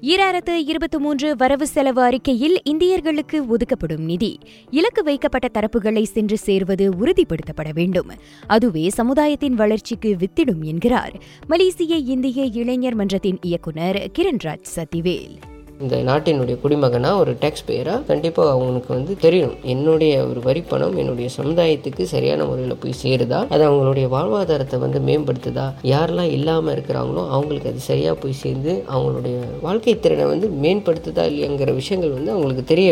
ஈராயிரத்து இருபத்தி மூன்று வரவு செலவு அறிக்கையில் இந்தியர்களுக்கு ஒதுக்கப்படும் நிதி. இலக்கு வைக்கப்பட்ட தரப்புகளை சென்று சேர்வது உறுதிப்படுத்தப்பட வேண்டும். அதுவே சமுதாயத்தின் வளர்ச்சிக்கு வித்திடும் என்கிறார். மலேசிய இந்திய இளைஞர் மன்றத்தின் இயக்குநர் கிரண்ராஜ் சத்திவேல் இந்த நாட்டினுடைய குடிமகனா ஒரு டேக்ஸ் பேயராக கண்டிப்பாக அவங்களுக்கு வந்து தெரியணும் என்னுடைய ஒரு வரிப்பணம் என்னுடைய சமுதாயத்துக்கு சரியான முறையில் போய் சேருதா? அது அவங்களுடைய வாழ்வாதாரத்தை வந்து மேம்படுத்துதா? யாரெல்லாம் இல்லாமல் இருக்கிறாங்களோ அவங்களுக்கு அது சரியாக போய் சேர்ந்து அவங்களுடைய வாழ்க்கை திறனை வந்து மேம்படுத்துதா இல்லையாங்கிற விஷயங்கள் வந்து அவங்களுக்கு தெரிய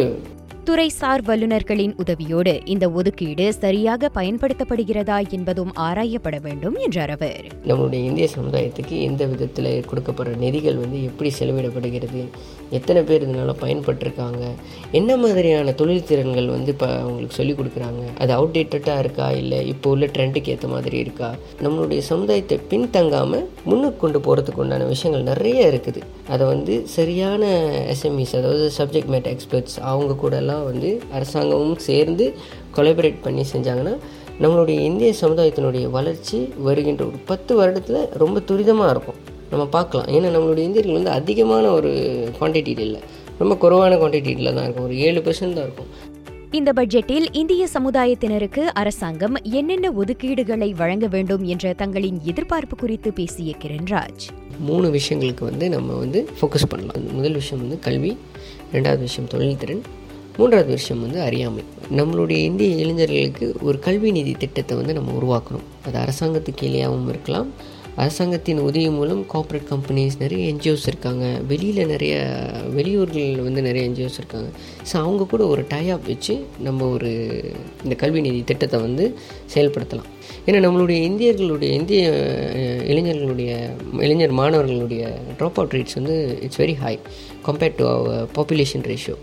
துறைசார் வல்லுநர்களின் உதவியோடு இந்த ஒதுக்கீடு சரியாக பயன்படுத்தப்படுகிறதா என்பதும் ஆராயப்பட வேண்டும் என்றார் அவர். நம்மளுடைய இந்திய சமுதாயத்துக்கு எந்த விதத்தில் கொடுக்கப்படுற நிதிகள் வந்து எப்படி செலவிடப்படுகிறது எத்தனை பேர் இதனால் பயன்பட்டிருக்காங்க என்ன மாதிரியான தொழில் திறன்கள் வந்து இப்போ அவங்களுக்கு சொல்லிக் கொடுக்குறாங்க அது அவுடேட்டடாக இருக்கா இல்லை இப்போ உள்ள ட்ரெண்டுக்கு ஏற்ற மாதிரி இருக்கா? நம்மளுடைய சமுதாயத்தை பின்தங்காமல் முன்னுக்கு கொண்டு போகிறதுக்கு உண்டான விஷயங்கள் நிறைய இருக்குது. அதை வந்து சரியான எஸ்எம்இஸ் அதாவது சப்ஜெக்ட் மேட் எக்ஸ்பர்ட்ஸ் அவங்க கூடலாம் வந்து அரசாங்கமும் சேர்ந்து கொலபரேட் பண்ணி செஞ்சாங்கன்னா நம்மளுடைய இந்திய சமுதாயத்தினுடைய வளர்ச்சி வருகின்ற ஒரு பத்து வருடத்தில் ரொம்ப துரிதமாக இருக்கும். நம்ம பார்க்கலாம். ஏன்னா நம்மளுடைய இந்தியர்கள் வந்து அதிகமான ஒரு குவான்டிட்டியில் இல்லை. ரொம்ப குறைவான குவான்டிட்டியில் தான் இருக்கும். ஒரு ஏழு பெர்சன்ட் தான் இருக்கும். இந்த பட்ஜெட்டில் இந்திய சமுதாயத்தினருக்கு அரசாங்கம் என்னென்ன ஒதுக்கீடுகளை வழங்க வேண்டும் என்ற தங்களின் எதிர்பார்ப்பு குறித்து பேசிய கிரண்ராஜ் மூணு விஷயங்களுக்கு வந்து நம்ம வந்து ஃபோக்கஸ் பண்ணலாம். முதல் விஷயம் வந்து கல்வி ரெண்டாவது விஷயம் தொழில்திறன் மூன்றாவது விஷயம் வந்து அறியாமை. நம்மளுடைய இந்திய இளைஞர்களுக்கு ஒரு கல்வி நிதி திட்டத்தை வந்து நம்ம உருவாக்கணும். அது அரசாங்கத்துக்கு கீழேயாகவும் இருக்கலாம். அரசாங்கத்தின் உதவி மூலம் கார்ப்பரேட் கம்பெனிஸ் நிறைய என்ஜிஓஸ் இருக்காங்க. வெளியில் நிறைய வெளியூர்களில் வந்து நிறைய என்ஜிஓஸ் இருக்காங்க. ஸோ அவங்க கூட ஒரு டைஅப் வச்சு நம்ம ஒரு இந்த கல்வி நிதி திட்டத்தை வந்து செயல்படுத்தலாம். ஏன்னா நம்மளுடைய இந்தியர்களுடைய இந்திய இளைஞர்களுடைய இளைஞர் மாணவர்களுடைய ட்ராப் அவுட் ரேட்ஸ் வந்து it's very high compared to our population ratio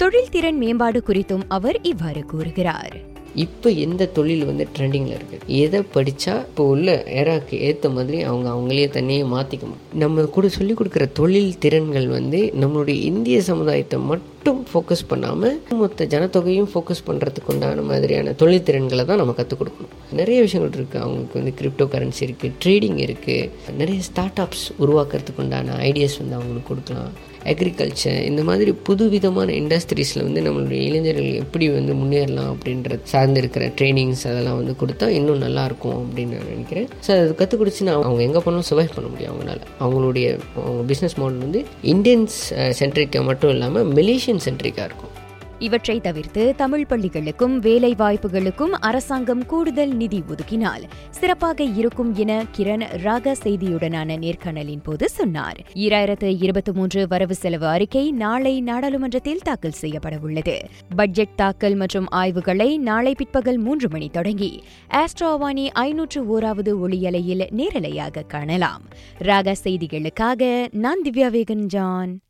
தொழில்திறன் மேம்பாடு குறித்தும் அவர் இவ்வாறு கூறுகிறார். இப்போ எந்த தொழில் வந்து ட்ரெண்டிங்கில் இருக்குது எதை படித்தா இப்போ உள்ள ஏராக்கு ஏற்ற மாதிரி அவங்க அவங்களே தன்னையே மாற்றிக்கணும் நம்ம கூட சொல்லிக் கொடுக்குற தொழில் திறன்கள் வந்து நம்மளுடைய இந்திய சமுதாயத்தை மட்டும் மட்டும் ஃபோக்கஸ் பண்ணாமல் மொத்த ஜனத்தொகையும் ஃபோக்கஸ் பண்ணுறதுக்கு உண்டான மாதிரியான தொழில் திறன்களை தான் நம்ம கற்றுக் கொடுக்கணும். நிறைய விஷயங்கள் இருக்குது அவங்களுக்கு வந்து கிரிப்டோ கரன்சி இருக்குது ட்ரேடிங் இருக்குது நிறைய ஸ்டார்ட் அப்ஸ் உருவாக்குறதுக்கு உண்டான ஐடியாஸ் வந்து அவங்களுக்கு கொடுக்கலாம். அக்ரிகல்ச்சர் இந்த மாதிரி புது விதமான இண்டஸ்ட்ரீஸில் வந்து நம்மளுடைய இளைஞர்கள் எப்படி வந்து முன்னேறலாம் அப்படின்றது சார்ந்து இருக்கிற ட்ரைனிங்ஸ் அதெல்லாம் வந்து கொடுத்தா இன்னும் நல்லாயிருக்கும் அப்படின்னு நான் நினைக்கிறேன். ஸோ அது கற்றுக் கொடுத்துன்னா அவங்க எங்கே போனாலும் சர்வைவ் பண்ண முடியும் அவங்களால. அவங்களுடைய அவங்க பிஸ்னஸ் மாடல் வந்து இந்தியன்ஸ் சென்ட்ரிக்காக uh, மட்டும் இல்லாமல் ஏஷியன் சென்ட்ரிக்காக இருக்கும் இவற்றை தவிர்த்து தமிழ் பள்ளிகளுக்கும் வேலை வாய்ப்புகளுக்கும் அரசாங்கம் கூடுதல் நிதி ஒதுக்கினால் சிறப்பாக இருக்கும் என கிரண் ராக செய்தியுடனான நேர்காணலின் போது சொன்னார். ஈராயிரத்து இருபத்தி மூன்று வரவு செலவு அறிக்கை நாளை நாடாளுமன்றத்தில் தாக்கல் செய்யப்பட உள்ளது. பட்ஜெட் தாக்கல் மற்றும் ஆய்வுகளை நாளை பிற்பகல் மூன்று மணி தொடங்கி ஆஸ்ட்ரோவானி ஐநூற்று ஓராவது ஒளியலையில் நேரலையாக காணலாம். ராக செய்திகளுக்காக நான் திவ்யா வேகன் ஜான்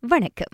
வணக்கம்.